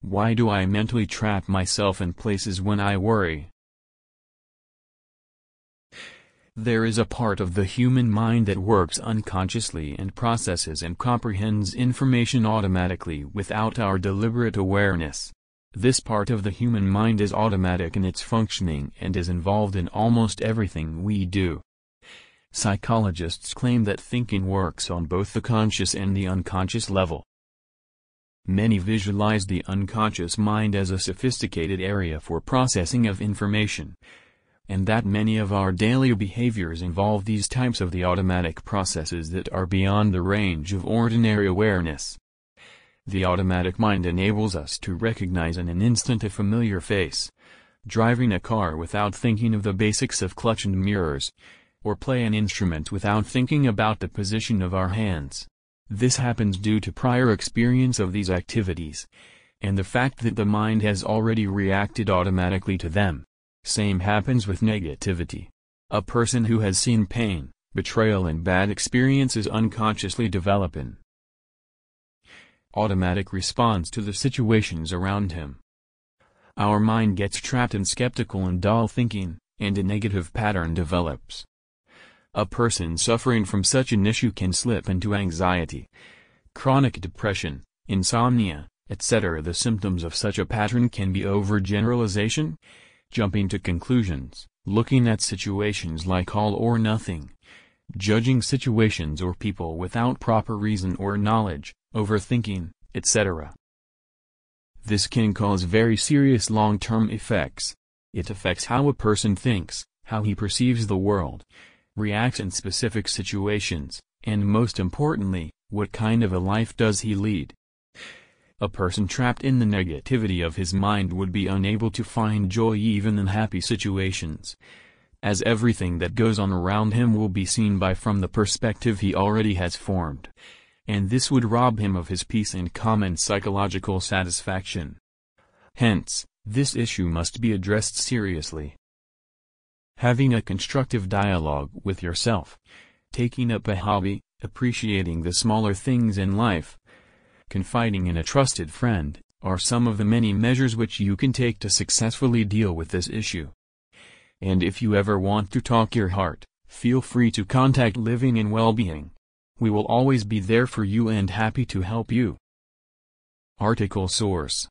Why do I mentally trap myself in places when I worry? There is a part of the human mind that works unconsciously and processes and comprehends information automatically without our deliberate awareness. This part of the human mind is automatic in its functioning and is involved in almost everything we do. Psychologists claim that thinking works on both the conscious and the unconscious level. Many visualize the unconscious mind as a sophisticated area for processing of information and that many of our daily behaviors involve these types of the automatic processes that are beyond the range of ordinary awareness. The automatic mind enables us to recognize in an instant a familiar face, driving a car without thinking of the basics of clutch and mirrors, or play an instrument without thinking about the position of our hands. This happens due to prior experience of these activities, and the fact that the mind has already reacted automatically to them. Same happens with negativity. A person who has seen pain, betrayal and bad experiences unconsciously develop an automatic response to the situations around him. Our mind gets trapped in skeptical and dull thinking, and a negative pattern develops. A person suffering from such an issue can slip into anxiety, chronic depression, insomnia, etc. The symptoms of such a pattern can be overgeneralization, jumping to conclusions, looking at situations like all or nothing, judging situations or people without proper reason or knowledge, overthinking, etc. This can cause very serious long-term effects. It affects how a person thinks, how he perceives the world, reacts in specific situations, and most importantly, what kind of a life does he lead. A person trapped in the negativity of his mind would be unable to find joy even in happy situations. As everything that goes on around him will be seen by from the perspective he already has formed. And this would rob him of his peace and common psychological satisfaction. Hence, this issue must be addressed seriously. Having a constructive dialogue with yourself. Taking up a hobby, appreciating the smaller things in life, confiding in a trusted friend, are some of the many measures which you can take to successfully deal with this issue. And if you ever want to talk your heart, feel free to contact Living in Wellbeing. We will always be there for you and happy to help you. Article Source